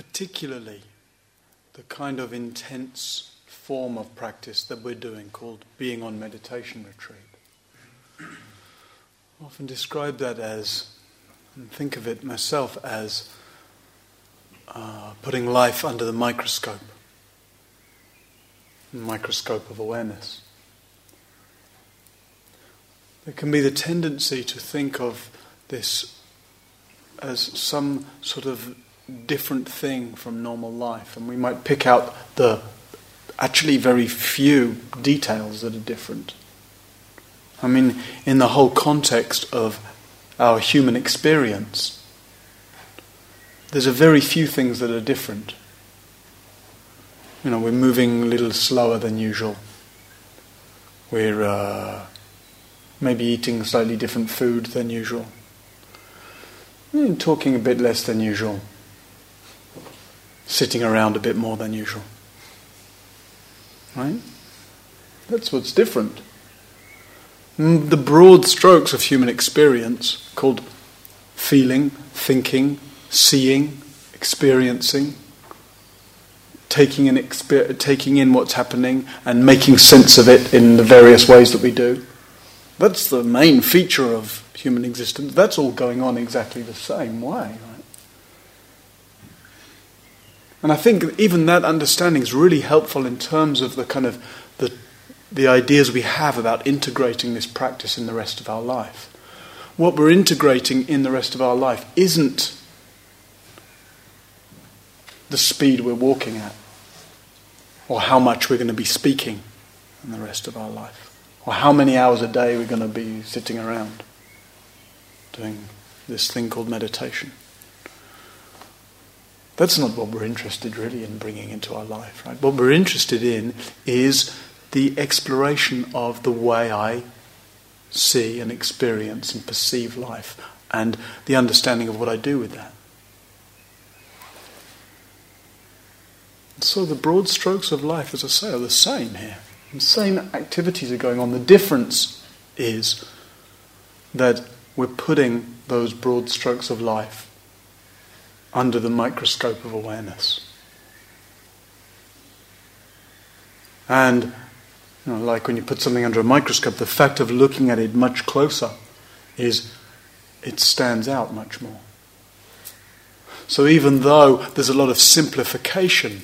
particularly the kind of intense form of practice that we're doing called being on meditation retreat. I often describe that as, and think of it myself as, uh, putting life under the microscope, the microscope of awareness. There can be the tendency to think of this as some sort of different thing from normal life, and we might pick out the actually very few details that are different. I mean, in the whole context of our human experience, there's a very few things that are different. You know, we're moving a little slower than usual. We're uh, maybe eating slightly different food than usual. We're talking a bit less than usual. Sitting around a bit more than usual. Right? That's what's different. Mm, the broad strokes of human experience, called feeling, thinking, seeing, experiencing, taking in, exper- taking in what's happening and making sense of it in the various ways that we do. That's the main feature of human existence. That's all going on exactly the same way. And I think even that understanding is really helpful in terms of the kind of the, the ideas we have about integrating this practice in the rest of our life. What we're integrating in the rest of our life isn't the speed we're walking at, or how much we're going to be speaking in the rest of our life, or how many hours a day we're going to be sitting around doing this thing called meditation. That's not what we're interested really in bringing into our life, right? What we're interested in is the exploration of the way I see and experience and perceive life and the understanding of what I do with that. So the broad strokes of life, as I say, are the same here. The same activities are going on. The difference is that we're putting those broad strokes of life under the microscope of awareness. And you know, like when you put something under a microscope, the fact of looking at it much closer is it stands out much more. So even though there's a lot of simplification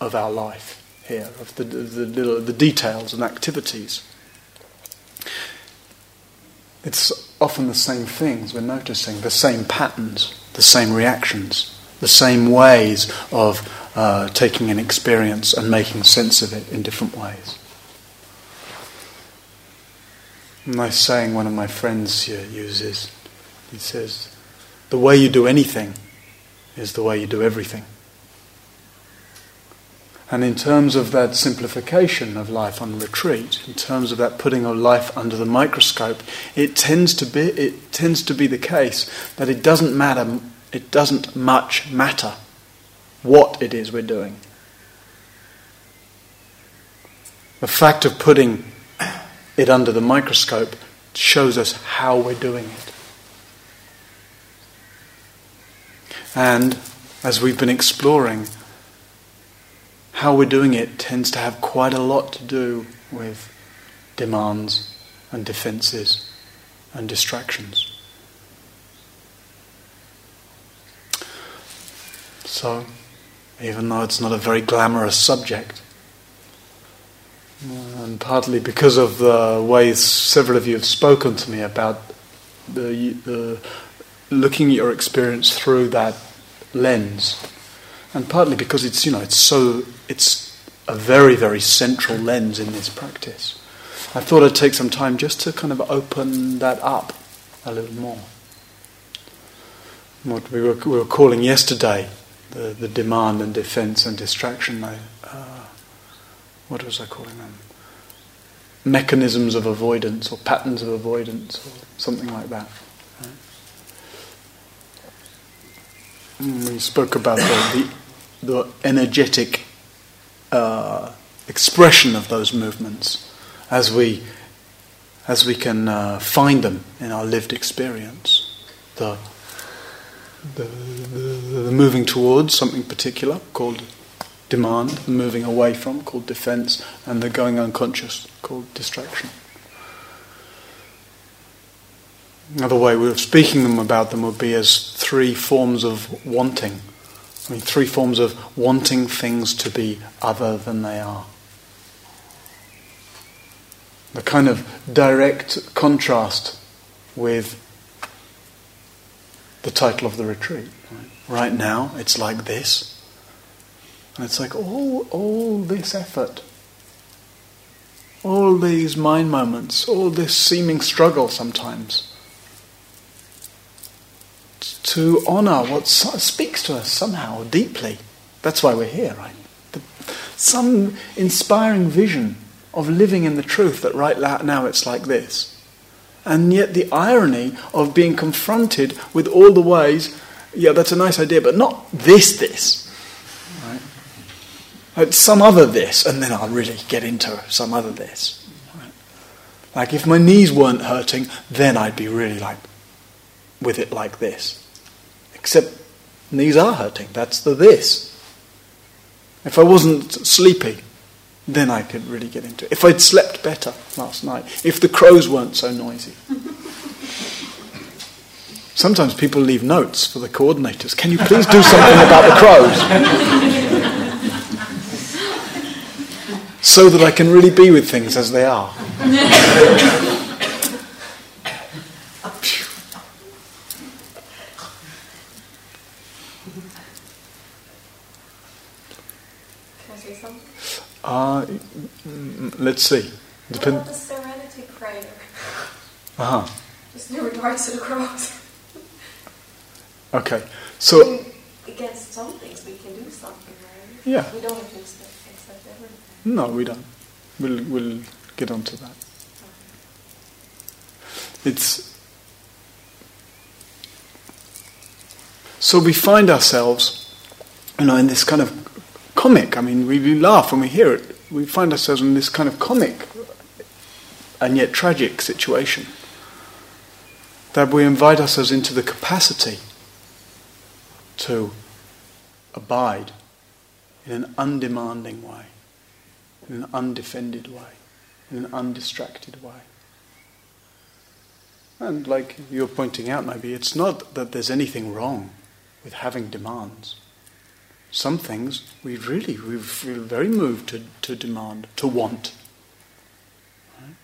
of our life here, of the, the, the, the details and activities. It's often the same things we're noticing, the same patterns, the same reactions, the same ways of uh, taking an experience and making sense of it in different ways. Nice saying one of my friends here uses. He says, The way you do anything is the way you do everything. And in terms of that simplification of life on retreat, in terms of that putting of life under the microscope, it tends to be it tends to be the case that it doesn't matter it doesn't much matter what it is we're doing. The fact of putting it under the microscope shows us how we're doing it. And as we've been exploring, how we're doing it tends to have quite a lot to do with demands and defenses and distractions. So, even though it's not a very glamorous subject, and partly because of the ways several of you have spoken to me about the, the looking at your experience through that lens, and partly because it's you know it's so it's a very very central lens in this practice. I thought I'd take some time just to kind of open that up a little more. What we were, we were calling yesterday the, the demand and defense and distraction. I, uh, what was I calling them? Mechanisms of avoidance or patterns of avoidance or something like that. We spoke about the, the, the energetic uh, expression of those movements as we, as we can uh, find them in our lived experience. The the, the, the moving towards something particular called demand, the moving away from called defense, and the going unconscious called distraction. Another way of speaking them about them would be as three forms of wanting. I mean, three forms of wanting things to be other than they are. The kind of direct contrast with the title of the retreat. Right now, it's like this. And it's like all, all this effort, all these mind moments, all this seeming struggle sometimes to honor what speaks to us somehow deeply. That's why we're here, right? The, some inspiring vision of living in the truth that right now it's like this. And yet the irony of being confronted with all the ways, yeah, that's a nice idea, but not this, this. Right? Some other this, and then I'll really get into some other this. Like if my knees weren't hurting, then I'd be really like with it like this. Except knees are hurting. That's the this. If I wasn't sleepy, then I could really get into it. If I'd slept better last night, if the crows weren't so noisy. Sometimes people leave notes for the coordinators. Can you please do something about the crows? so that I can really be with things as they are. Uh, let's see. Depend- what about the serenity prayer? Uh huh. Just in regards to the cross. okay, so. I mean, against some things we can do something, right? Yeah. We don't have to accept everything. No, we don't. We'll, we'll get onto that. It's. So we find ourselves, you know, in this kind of comic. I mean, we, we laugh when we hear it. We find ourselves in this kind of comic and yet tragic situation. That we invite ourselves into the capacity to abide in an undemanding way, in an undefended way, in an undistracted way. And like you're pointing out, maybe it's not that there's anything wrong with having demands some things we really we feel very moved to, to demand, to want. Right?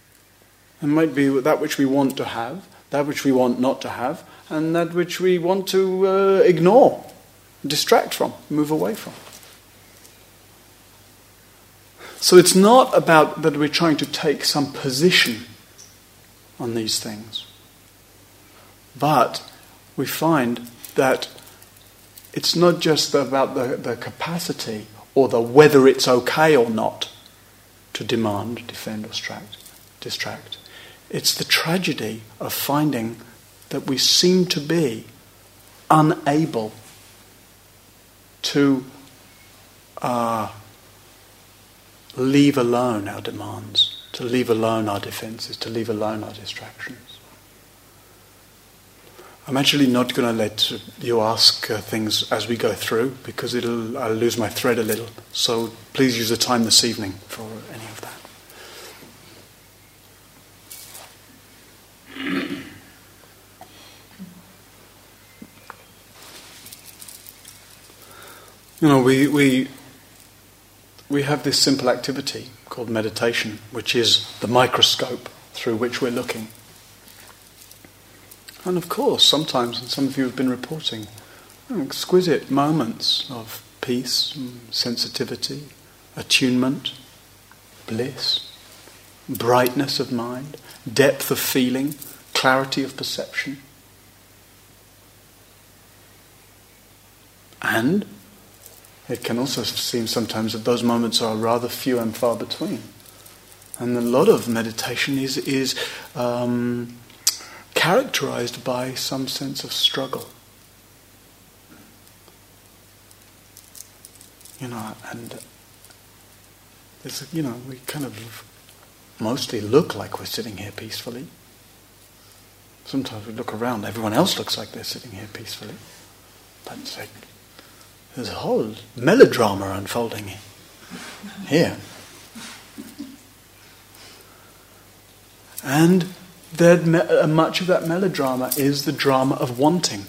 It might be that which we want to have, that which we want not to have, and that which we want to uh, ignore, distract from, move away from. So it's not about that we're trying to take some position on these things, but we find that it's not just about the, the capacity or the whether it's okay or not to demand, defend, or distract, distract. It's the tragedy of finding that we seem to be unable to uh, leave alone our demands, to leave alone our defenses, to leave alone our distractions. I'm actually not going to let you ask uh, things as we go through because it'll I'll lose my thread a little. So please use the time this evening for any of that. You know, we, we, we have this simple activity called meditation, which is the microscope through which we're looking. And of course, sometimes, and some of you have been reporting, exquisite moments of peace, sensitivity, attunement, bliss, brightness of mind, depth of feeling, clarity of perception. And it can also seem sometimes that those moments are rather few and far between. And a lot of meditation is, is um, characterized by some sense of struggle. You know, and there's, you know, we kind of mostly look like we're sitting here peacefully. Sometimes we look around, everyone else looks like they're sitting here peacefully. But like there's a whole melodrama unfolding here. And me- uh, much of that melodrama is the drama of wanting,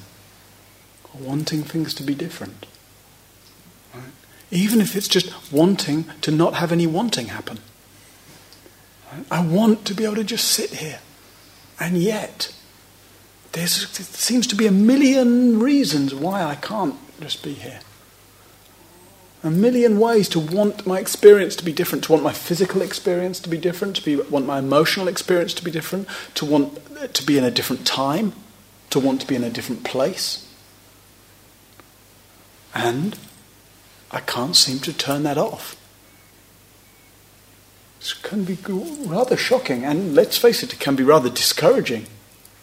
wanting things to be different. Right? Even if it's just wanting to not have any wanting happen. I want to be able to just sit here. And yet, there seems to be a million reasons why I can't just be here. A million ways to want my experience to be different, to want my physical experience to be different, to be, want my emotional experience to be different, to want to be in a different time, to want to be in a different place. And I can't seem to turn that off. It can be rather shocking, and let's face it, it can be rather discouraging,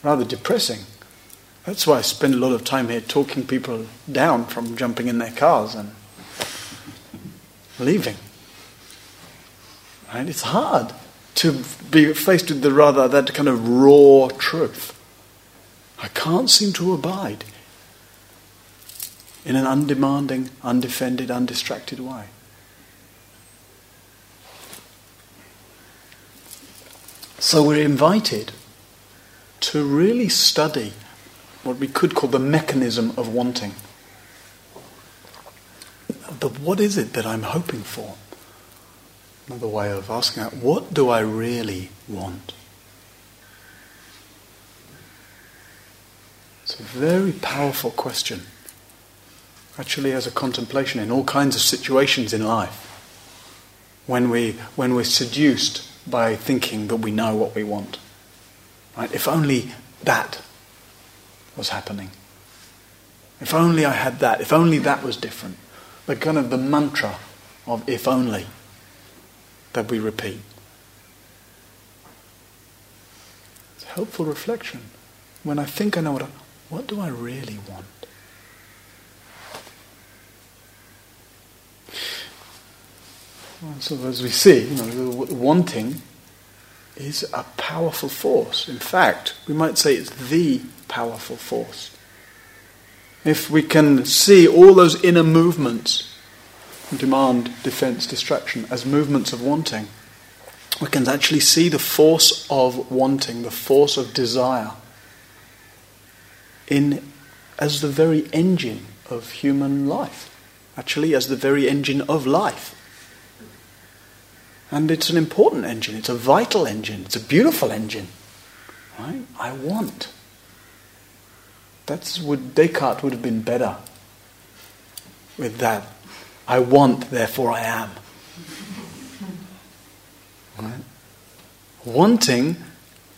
rather depressing. That's why I spend a lot of time here talking people down from jumping in their cars and leaving. Right? It's hard to be faced with the rather that kind of raw truth. I can't seem to abide in an undemanding, undefended, undistracted way. So we're invited to really study what we could call the mechanism of wanting. But what is it that I'm hoping for? Another way of asking that, what do I really want? It's a very powerful question. Actually, as a contemplation in all kinds of situations in life. When, we, when we're seduced by thinking that we know what we want. Right? If only that was happening. If only I had that. If only that was different the kind of the mantra of if only that we repeat. It's a helpful reflection. When I think I know what I, what do I really want? So as we see, you know, wanting is a powerful force. In fact, we might say it's the powerful force if we can see all those inner movements, demand, defense, distraction, as movements of wanting, we can actually see the force of wanting, the force of desire, in as the very engine of human life, actually as the very engine of life. And it's an important engine, it's a vital engine, it's a beautiful engine. Right? I want. That's what Descartes would have been better with that. I want, therefore I am. Right? Wanting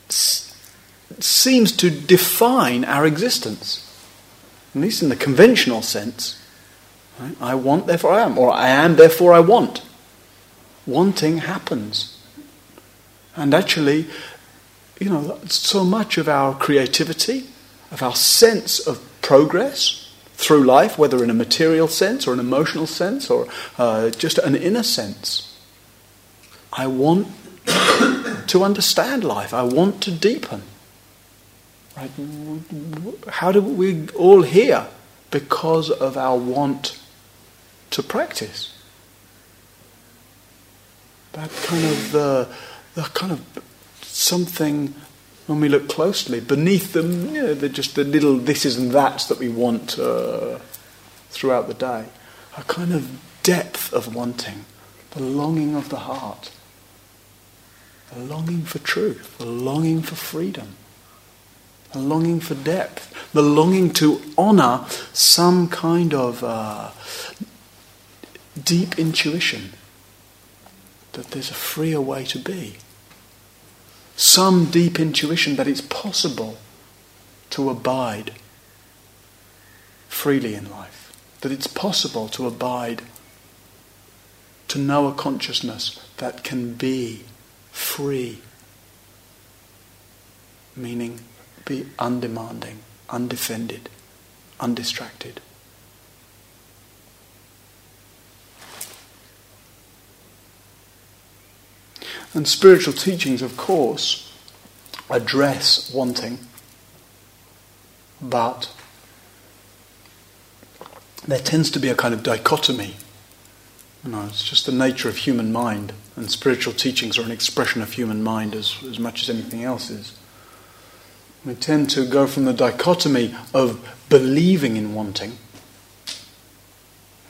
s- seems to define our existence, at least in the conventional sense. Right? I want, therefore I am, or I am, therefore I want. Wanting happens. And actually, you know, so much of our creativity, of our sense of progress through life, whether in a material sense or an emotional sense or uh, just an inner sense. I want to understand life. I want to deepen. Right? How do we all here? Because of our want to practice. That kind of the, the kind of something when we look closely, beneath them, you know, they're just the little thises and that's that we want uh, throughout the day. A kind of depth of wanting, the longing of the heart, a longing for truth, a longing for freedom, a longing for depth, the longing to honour some kind of uh, deep intuition that there's a freer way to be some deep intuition that it's possible to abide freely in life, that it's possible to abide, to know a consciousness that can be free, meaning be undemanding, undefended, undistracted. And spiritual teachings, of course, address wanting, but there tends to be a kind of dichotomy. You know, it's just the nature of human mind, and spiritual teachings are an expression of human mind as, as much as anything else is. We tend to go from the dichotomy of believing in wanting,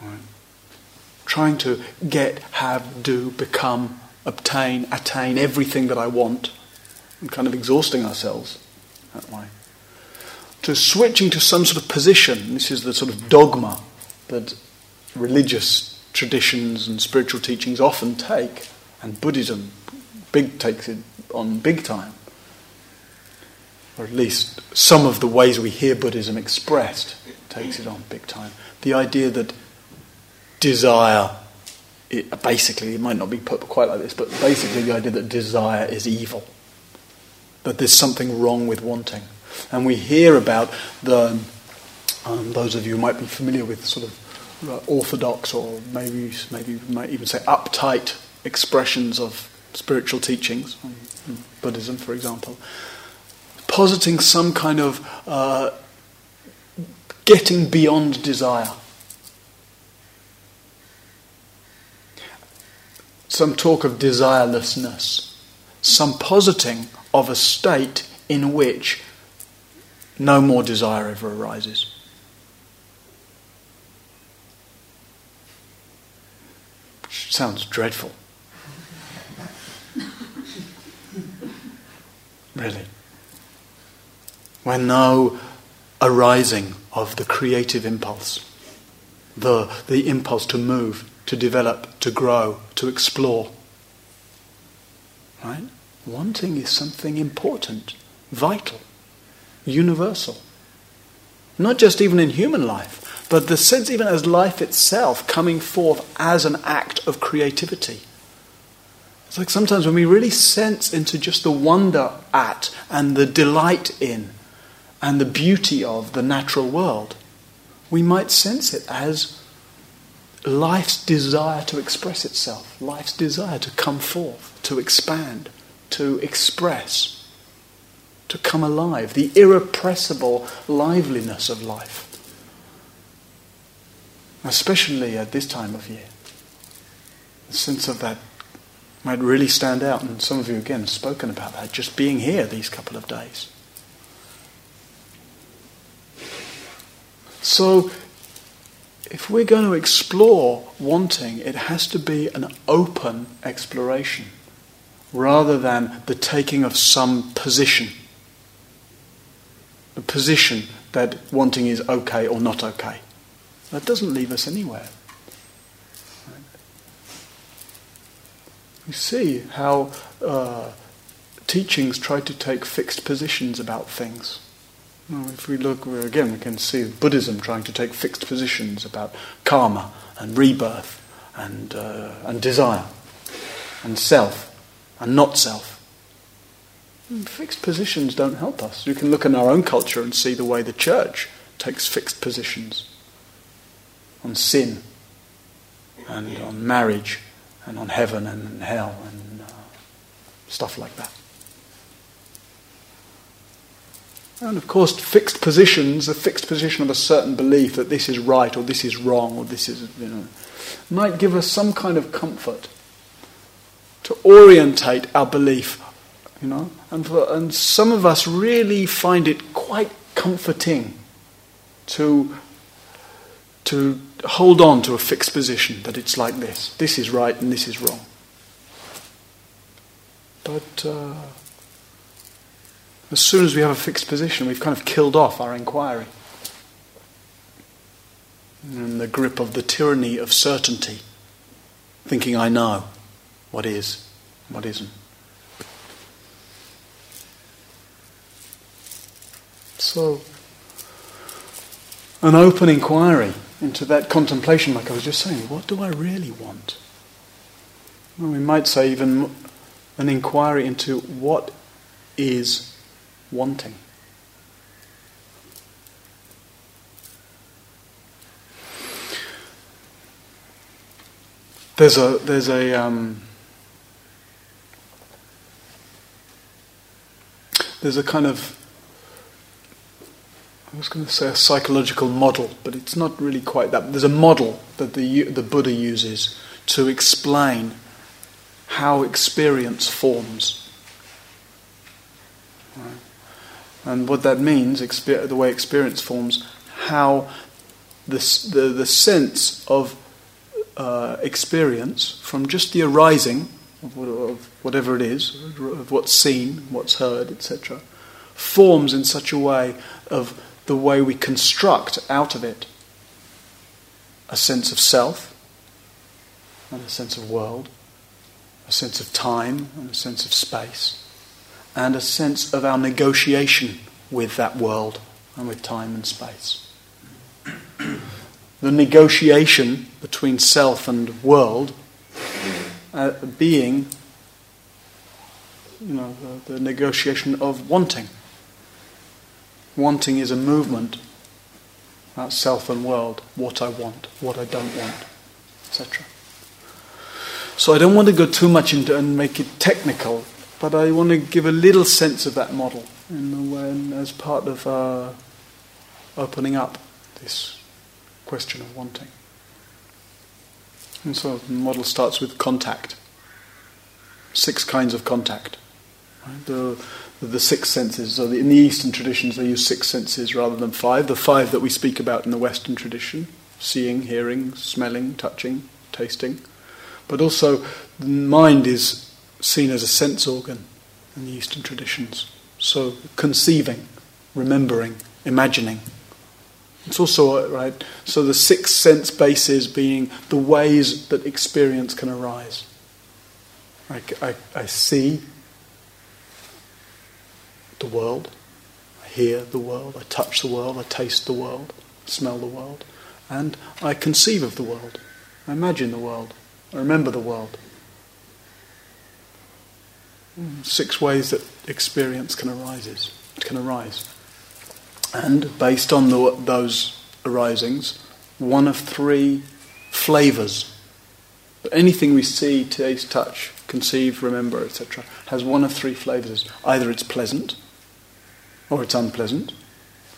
right, trying to get, have, do, become, obtain, attain everything that I want, and kind of exhausting ourselves that way to switching to some sort of position. This is the sort of dogma that religious traditions and spiritual teachings often take, and Buddhism big takes it on big time. Or at least some of the ways we hear Buddhism expressed takes it on big time. The idea that desire, it, basically, it might not be put quite like this, but basically the idea that desire is evil. That there's something wrong with wanting. And we hear about the, um, those of you who might be familiar with sort of uh, orthodox or maybe, maybe you might even say uptight expressions of spiritual teachings, Buddhism, for example, positing some kind of uh, getting beyond desire. Some talk of desirelessness, some positing of a state in which no more desire ever arises. Sounds dreadful. really. When no arising of the creative impulse, the, the impulse to move, to develop, to grow, to explore. Right? Wanting is something important, vital universal. Not just even in human life, but the sense even as life itself coming forth as an act of creativity. It's like sometimes when we really sense into just the wonder at and the delight in and the beauty of the natural world, we might sense it as life's desire to express itself, life's desire to come forth, to expand, to express to come alive, the irrepressible liveliness of life. Especially at this time of year. The sense of that might really stand out, and some of you again have spoken about that, just being here these couple of days. So, if we're going to explore wanting, it has to be an open exploration rather than the taking of some position a position that wanting is okay or not okay. That doesn't leave us anywhere. You see how uh, teachings try to take fixed positions about things. Well, if we look again, we can see Buddhism trying to take fixed positions about karma and rebirth and, uh, and desire and self and not self. Fixed positions don't help us. You can look in our own culture and see the way the church takes fixed positions on sin and on marriage and on heaven and hell and uh, stuff like that. And of course, fixed positions, a fixed position of a certain belief that this is right or this is wrong or this is, you know, might give us some kind of comfort to orientate our belief you know, and, for, and some of us really find it quite comforting to, to hold on to a fixed position that it's like this. This is right and this is wrong. But uh, as soon as we have a fixed position, we've kind of killed off our inquiry. In the grip of the tyranny of certainty, thinking I know what is, what isn't. So, an open inquiry into that contemplation, like I was just saying, what do I really want? Well, we might say even an inquiry into what is wanting. There's a there's a um, there's a kind of I was going to say a psychological model, but it's not really quite that. There's a model that the, the Buddha uses to explain how experience forms. Right. And what that means, the way experience forms, how the, the sense of uh, experience from just the arising of, of whatever it is, of what's seen, what's heard, etc., forms in such a way of the way we construct out of it a sense of self and a sense of world, a sense of time and a sense of space, and a sense of our negotiation with that world and with time and space. the negotiation between self and world uh, being you know, the, the negotiation of wanting. Wanting is a movement about self and world, what I want, what I don't want, etc. So I don't want to go too much into and make it technical, but I want to give a little sense of that model in when, as part of uh, opening up this question of wanting. And so the model starts with contact. Six kinds of contact. Right? The the six senses. So in the Eastern traditions, they use six senses rather than five. The five that we speak about in the Western tradition seeing, hearing, smelling, touching, tasting. But also, the mind is seen as a sense organ in the Eastern traditions. So, conceiving, remembering, imagining. It's also, right, so the six sense bases being the ways that experience can arise. I, I, I see, the world. I hear the world, I touch the world, I taste the world, smell the world, and I conceive of the world. I imagine the world. I remember the world. Six ways that experience can arises can arise, and based on the, those arisings, one of three flavors. Anything we see, taste, touch, conceive, remember, etc., has one of three flavors. Either it's pleasant, or it's unpleasant,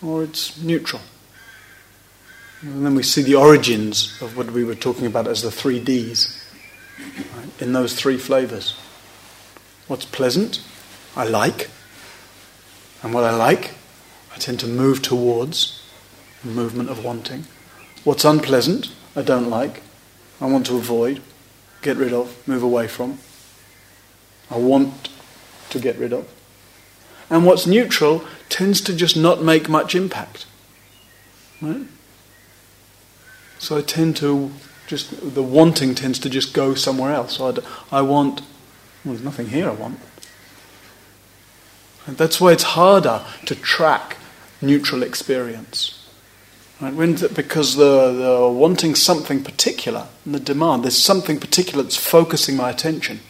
or it's neutral. And then we see the origins of what we were talking about as the three Ds right, in those three flavors. What's pleasant, I like, and what I like, I tend to move towards the movement of wanting. What's unpleasant, I don't like, I want to avoid, get rid of, move away from. I want to get rid of. And what's neutral tends to just not make much impact. Right? So I tend to just, the wanting tends to just go somewhere else. So I, I want, well, there's nothing here I want. And that's why it's harder to track neutral experience. Right? When, because the, the wanting something particular, and the demand, there's something particular that's focusing my attention.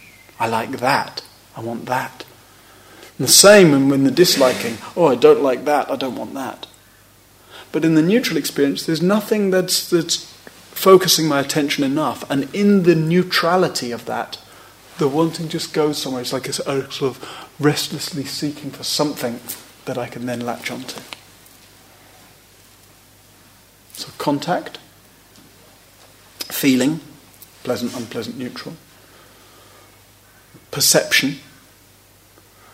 I like that. I want that. And the same when the disliking, oh, I don't like that, I don't want that. But in the neutral experience, there's nothing that's, that's focusing my attention enough. And in the neutrality of that, the wanting just goes somewhere. It's like a sort of restlessly seeking for something that I can then latch onto. So, contact, feeling, pleasant, unpleasant, neutral, perception,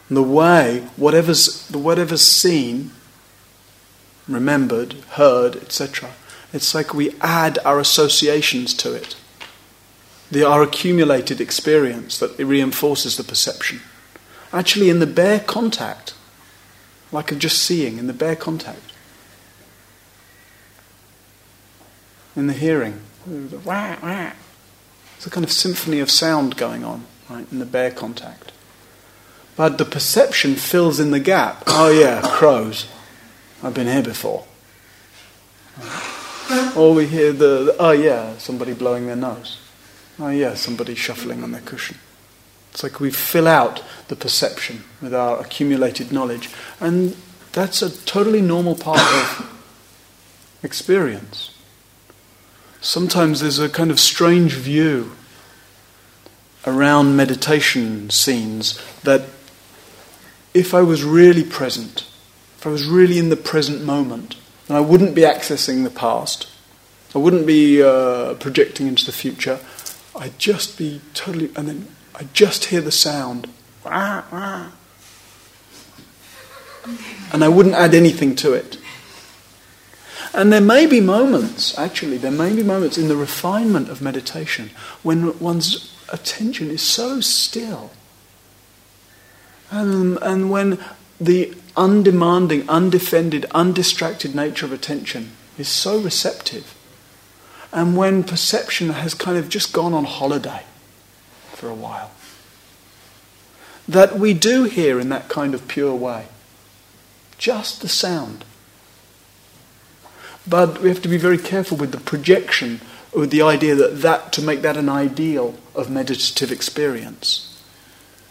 and the way, whatever's, whatever's seen, remembered, heard, etc., it's like we add our associations to it. The, our accumulated experience that reinforces the perception. Actually, in the bare contact, like of just seeing, in the bare contact, in the hearing, wah, wah, there's a kind of symphony of sound going on, right, in the bare contact. But the perception fills in the gap. Oh, yeah, crows. I've been here before. Or we hear the, oh, yeah, somebody blowing their nose. Oh, yeah, somebody shuffling on their cushion. It's like we fill out the perception with our accumulated knowledge. And that's a totally normal part of experience. Sometimes there's a kind of strange view around meditation scenes that if I was really present, if I was really in the present moment, then I wouldn't be accessing the past, I wouldn't be uh, projecting into the future, I'd just be totally, and then I'd just hear the sound. And I wouldn't add anything to it. And there may be moments, actually, there may be moments in the refinement of meditation when one's attention is so still. And, and when the undemanding, undefended, undistracted nature of attention is so receptive. And when perception has kind of just gone on holiday for a while. That we do hear in that kind of pure way. Just the sound. But we have to be very careful with the projection, with the idea that, that to make that an ideal of meditative experience.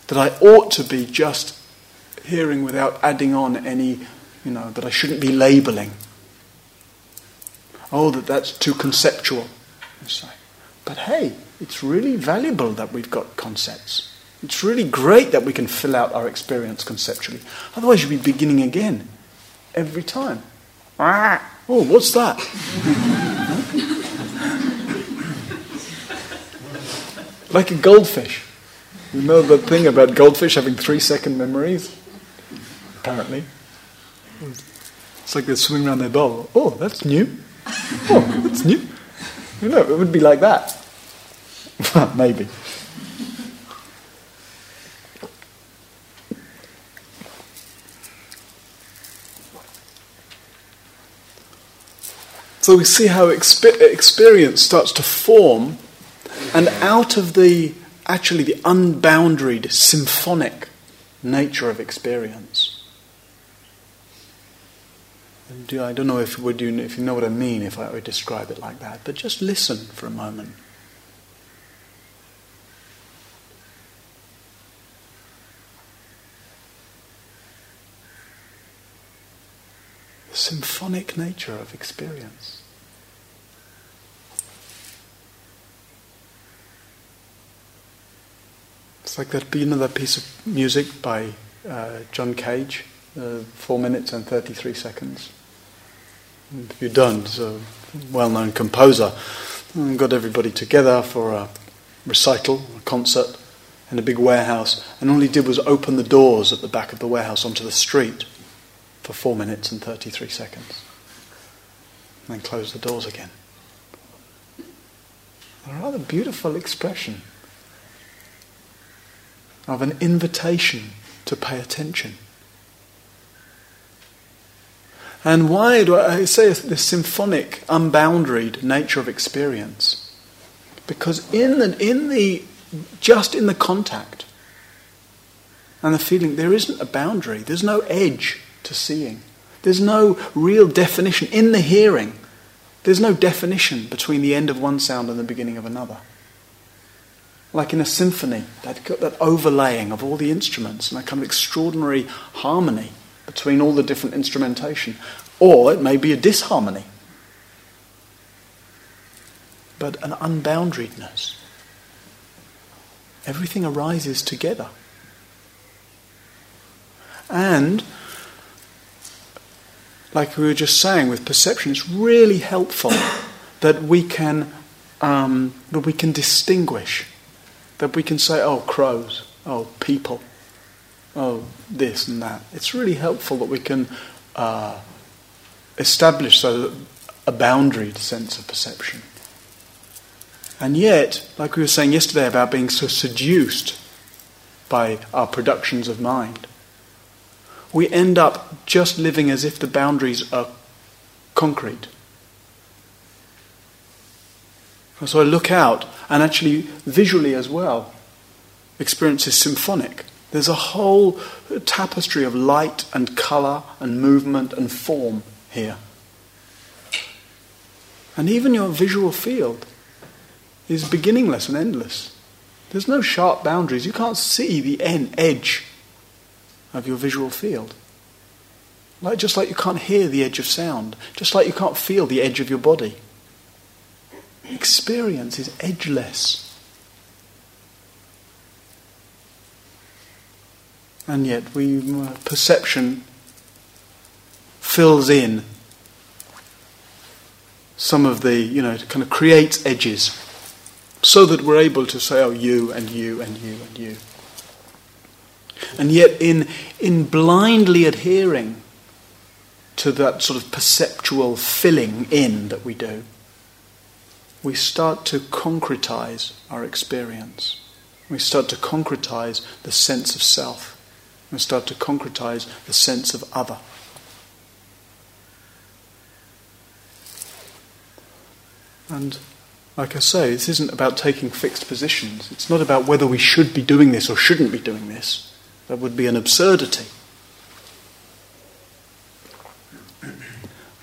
That I ought to be just hearing without adding on any, you know, that I shouldn't be labeling. Oh, that that's too conceptual. But hey, it's really valuable that we've got concepts. It's really great that we can fill out our experience conceptually. Otherwise, you'd be beginning again every time. Oh, what's that? like a goldfish. You know the thing about goldfish having three second memories? apparently. It's like they're swimming around their bowl. Oh, that's new. Oh, that's new. You know, it would be like that. Maybe. So we see how exp- experience starts to form, and out of the actually the unboundaried, symphonic nature of experience do, I don't know if, would you, if you know what I mean if I would describe it like that, but just listen for a moment. The symphonic nature of experience. It's like that, you know, that piece of music by uh, John Cage, uh, four minutes and 33 seconds. You don't, he's a well-known composer. And got everybody together for a recital, a concert, in a big warehouse, and all he did was open the doors at the back of the warehouse onto the street for four minutes and 33 seconds, and then close the doors again. A rather beautiful expression of an invitation to pay attention. And why do I say the symphonic, unboundaried nature of experience? Because in the, in the, just in the contact and the feeling, there isn't a boundary. There's no edge to seeing. There's no real definition. In the hearing, there's no definition between the end of one sound and the beginning of another. Like in a symphony, that, that overlaying of all the instruments and that kind of extraordinary harmony between all the different instrumentation. Or it may be a disharmony, but an unboundariedness. Everything arises together. And, like we were just saying with perception, it's really helpful that we can um, that we can distinguish, that we can say, oh, crows, oh, people, oh, this and that. It's really helpful that we can uh, establish a, a boundaried sense of perception. And yet, like we were saying yesterday about being so seduced by our productions of mind, we end up just living as if the boundaries are concrete. And so I look out, and actually, visually as well, experience is symphonic. There's a whole tapestry of light and colour and movement and form here. And even your visual field is beginningless and endless. There's no sharp boundaries. You can't see the end edge of your visual field. Like, just like you can't hear the edge of sound, just like you can't feel the edge of your body. Experience is edgeless. And yet, we uh, perception fills in some of the, you know, kind of creates edges so that we're able to say, oh, you and you and you and you. And yet, in, in blindly adhering to that sort of perceptual filling in that we do, we start to concretize our experience. We start to concretize the sense of self. We start to concretize the sense of other. And like I say, this isn't about taking fixed positions. It's not about whether we should be doing this or shouldn't be doing this. That would be an absurdity.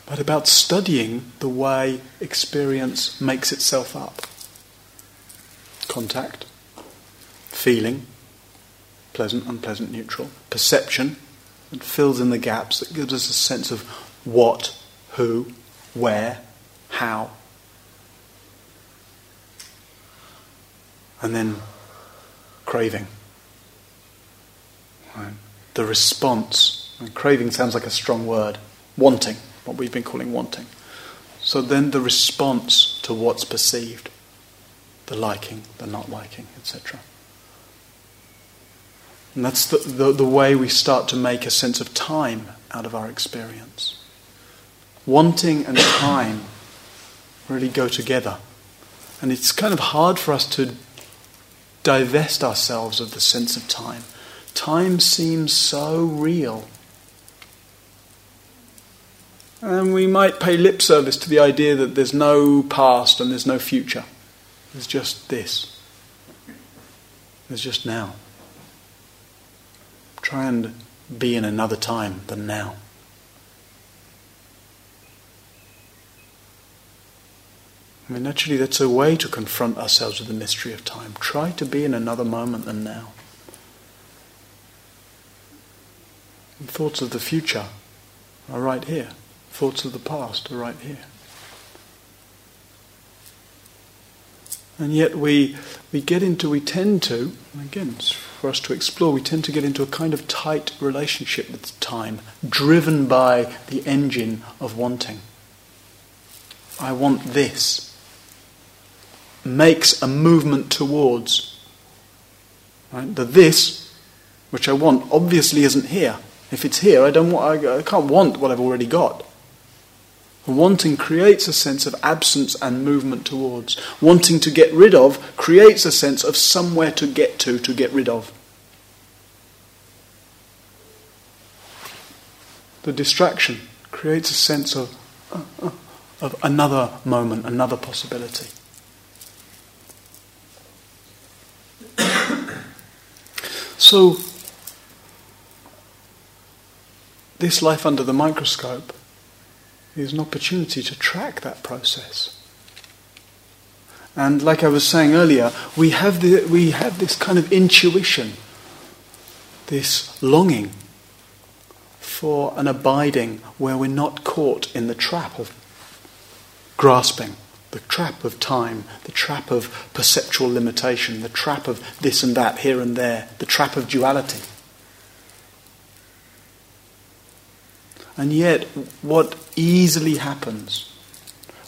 But about studying the way experience makes itself up. Contact, feeling, pleasant, unpleasant, neutral, perception, that fills in the gaps, that gives us a sense of what, who, where, how. And then craving. Right. The response. And craving sounds like a strong word. Wanting, what we've been calling wanting. So then the response to what's perceived, the liking, the not liking, etc. And that's the, the, the, way we start to make a sense of time out of our experience. Wanting and time really go together. And it's kind of hard for us to divest ourselves of the sense of time. Time seems so real. And we might pay lip service to the idea that there's no past and there's no future. There's just this. There's just now. Try and be in another time than now. I mean, actually, that's a way to confront ourselves with the mystery of time. Try to be in another moment than now. And thoughts of the future are right here. Thoughts of the past are right here. And yet we, we get into, we tend to, again, for us to explore, we tend to get into a kind of tight relationship with time, driven by the engine of wanting. I want this makes a movement towards. Right? The this, which I want, obviously isn't here. If it's here, I don't want, I, I can't want what I've already got. Wanting creates a sense of absence and movement towards. Wanting to get rid of creates a sense of somewhere to get to, to get rid of. The distraction creates a sense of, of another moment, another possibility. So, this life under the microscope is an opportunity to track that process. And like I was saying earlier, we have, the, we have this kind of intuition, this longing for an abiding where we're not caught in the trap of grasping the trap of time, the trap of perceptual limitation, the trap of this and that, here and there, the trap of duality. And yet, what easily happens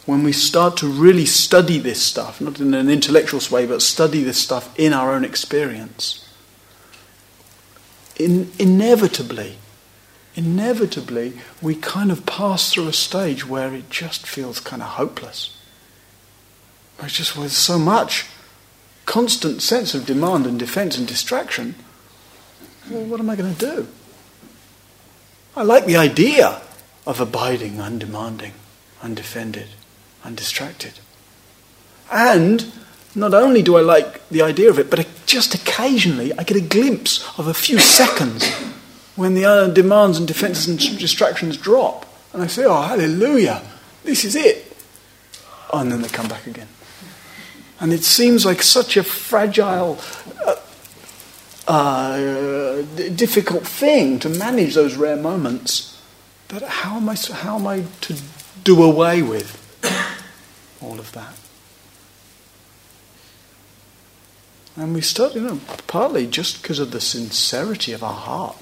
when we start to really study this stuff, not in an intellectual way, but study this stuff in our own experience, in, inevitably, inevitably, we kind of pass through a stage where it just feels kind of hopeless. It's just with so much constant sense of demand and defense and distraction. Well, what am I going to do? I like the idea of abiding undemanding, undefended, undistracted. And not only do I like the idea of it, but just occasionally I get a glimpse of a few seconds when the other demands and defenses and distractions drop. And I say, oh, hallelujah, this is it. Oh, and then they come back again. And it seems like such a fragile, uh, uh, difficult thing to manage those rare moments that how am I, how am I to do away with all of that? And we start, you know, partly just because of the sincerity of our heart,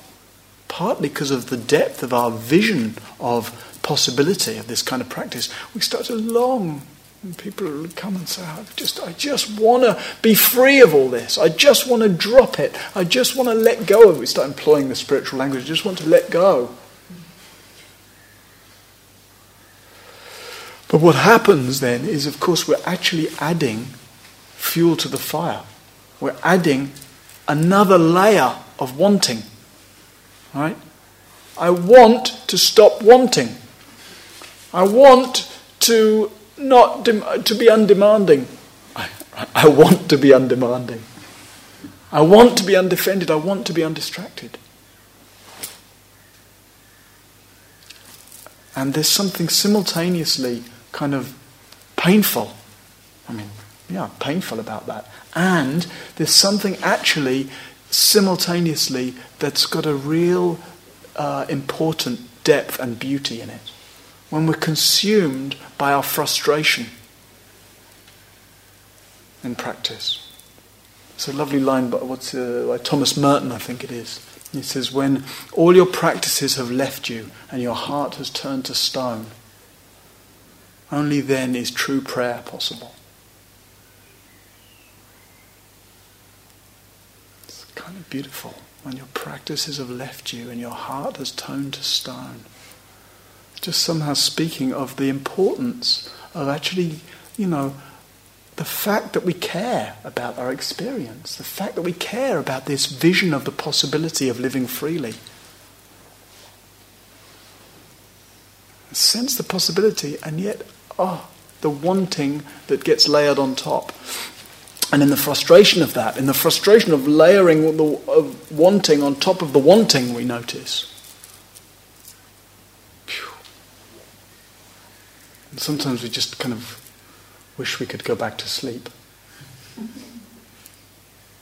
partly because of the depth of our vision of possibility of this kind of practice, we start to long. And people come and say, I just, I just want to be free of all this. I just want to drop it. I just want to let go of it. We start employing the spiritual language. I just want to let go. But what happens then is, of course, we're actually adding fuel to the fire. We're adding another layer of wanting. Right? I want to stop wanting. I want to not to be undemanding. I, I want to be undemanding. I want to be undefended. I want to be undistracted. And there's something simultaneously kind of painful. I mean, yeah, painful about that. And there's something actually simultaneously that's got a real uh, important depth and beauty in it. When we're consumed by our frustration in practice. It's a lovely line by, what's, uh, by Thomas Merton, I think it is. He says, When all your practices have left you and your heart has turned to stone, only then is true prayer possible. It's kind of beautiful when your practices have left you and your heart has turned to stone. Just somehow speaking of the importance of actually, you know, the fact that we care about our experience, the fact that we care about this vision of the possibility of living freely. Sense the possibility, and yet oh, the wanting that gets layered on top. And in the frustration of that, in the frustration of layering the of wanting on top of the wanting, we notice. And sometimes we just kind of wish we could go back to sleep.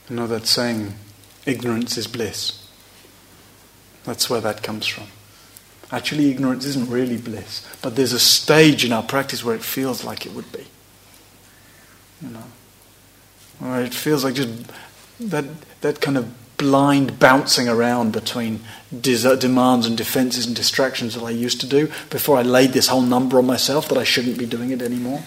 You know that saying, ignorance is bliss. That's where that comes from. Actually, ignorance isn't really bliss, but there's a stage in our practice where it feels like it would be. You know, where it feels like just that that kind of blind bouncing around between demands and defenses and distractions that I used to do before I laid this whole number on myself that I shouldn't be doing it anymore.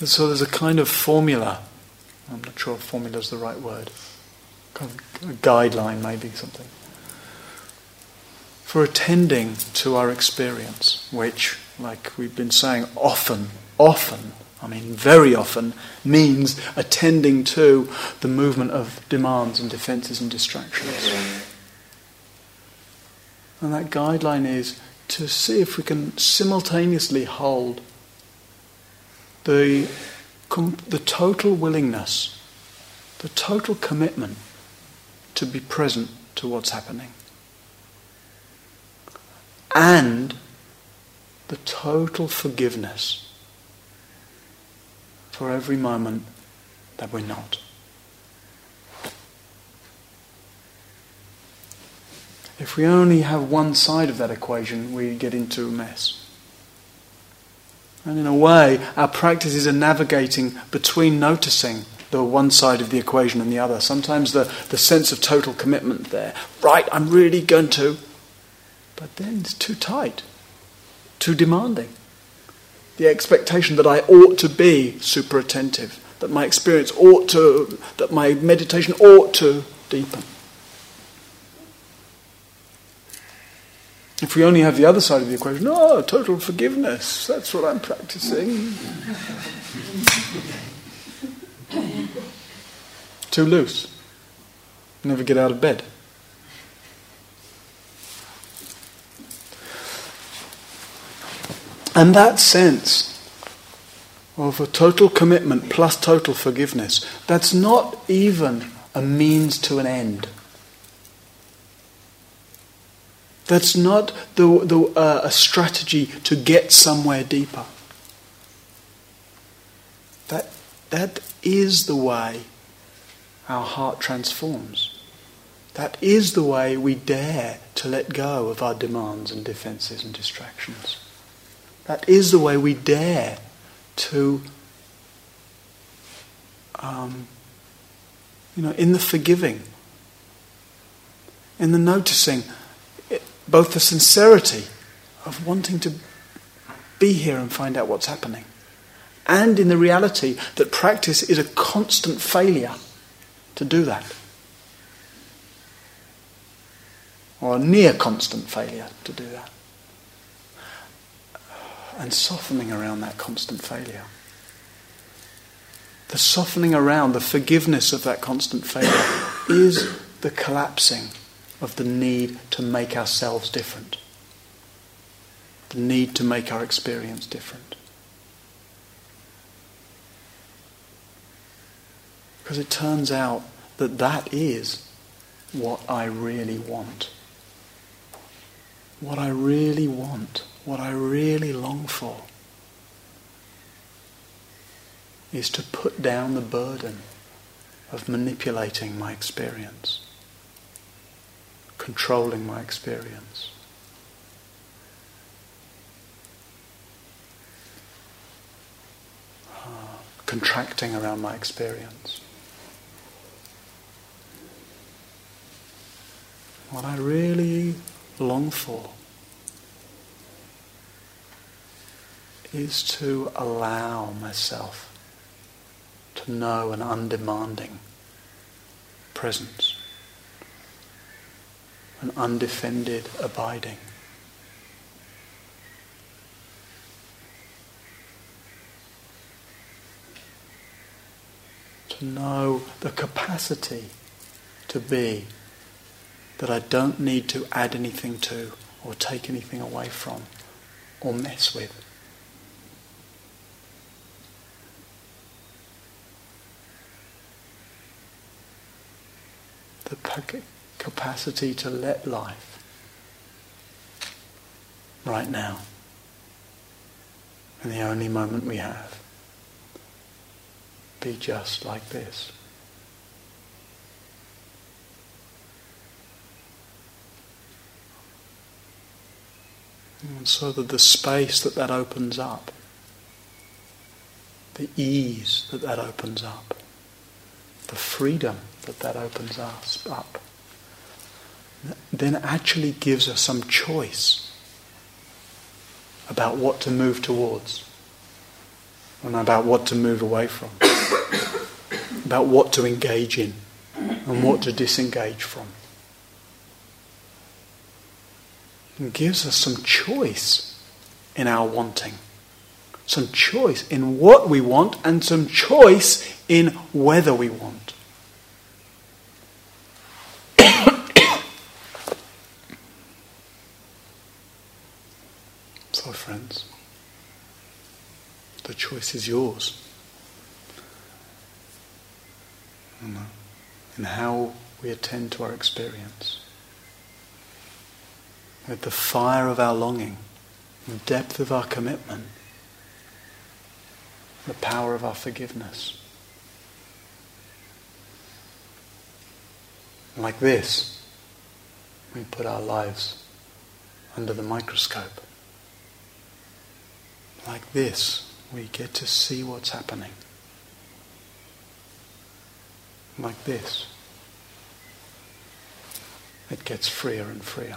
And so there's a kind of formula. I'm not sure if formula is the right word. Kind of a guideline, maybe something. For attending to our experience, which, like we've been saying, often, often, I mean very often, means attending to the movement of demands and defenses and distractions. And that guideline is to see if we can simultaneously hold the, the total willingness, the total commitment to be present to what's happening. And the total forgiveness for every moment that we're not. If we only have one side of that equation, we get into a mess. And in a way, our practices are navigating between noticing the one side of the equation and the other. Sometimes the, the sense of total commitment there. Right, I'm really going to. But then it's too tight, too demanding. The expectation that I ought to be super attentive, that my experience ought to, that my meditation ought to deepen. If we only have the other side of the equation, oh, total forgiveness, that's what I'm practicing. Too loose. Never get out of bed. And that sense of a total commitment plus total forgiveness, that's not even a means to an end. That's not the, the, uh, a strategy to get somewhere deeper. That, that is the way our heart transforms. That is the way we dare to let go of our demands and defenses and distractions. That is the way we dare to, um, you know, in the forgiving, in the noticing, it, both the sincerity of wanting to be here and find out what's happening, and in the reality that practice is a constant failure to do that. Or a near constant failure to do that. And softening around that constant failure. The softening around, the forgiveness of that constant failure is the collapsing of the need to make ourselves different. The need to make our experience different. Because it turns out that that is what I really want. What I really want, what I really long for, is to put down the burden of manipulating my experience, controlling my experience. Uh, contracting around my experience. What I really long for is to allow myself to know an undemanding presence, an undefended abiding. To know the capacity to be that I don't need to add anything to or take anything away from or mess with. The capacity to let life right now, in the only moment we have, be just like this. And so that the space that that opens up, the ease that that opens up, the freedom that that opens us up, then actually gives us some choice about what to move towards and about what to move away from, about what to engage in and what to disengage from. and gives us some choice in our wanting. Some choice in what we want and some choice in whether we want. So, friends, the choice is yours. Uh, in how we attend to our experience with the fire of our longing, the depth of our commitment, the power of our forgiveness. Like this, we put our lives under the microscope. Like this, we get to see what's happening. Like this, it gets freer and freer.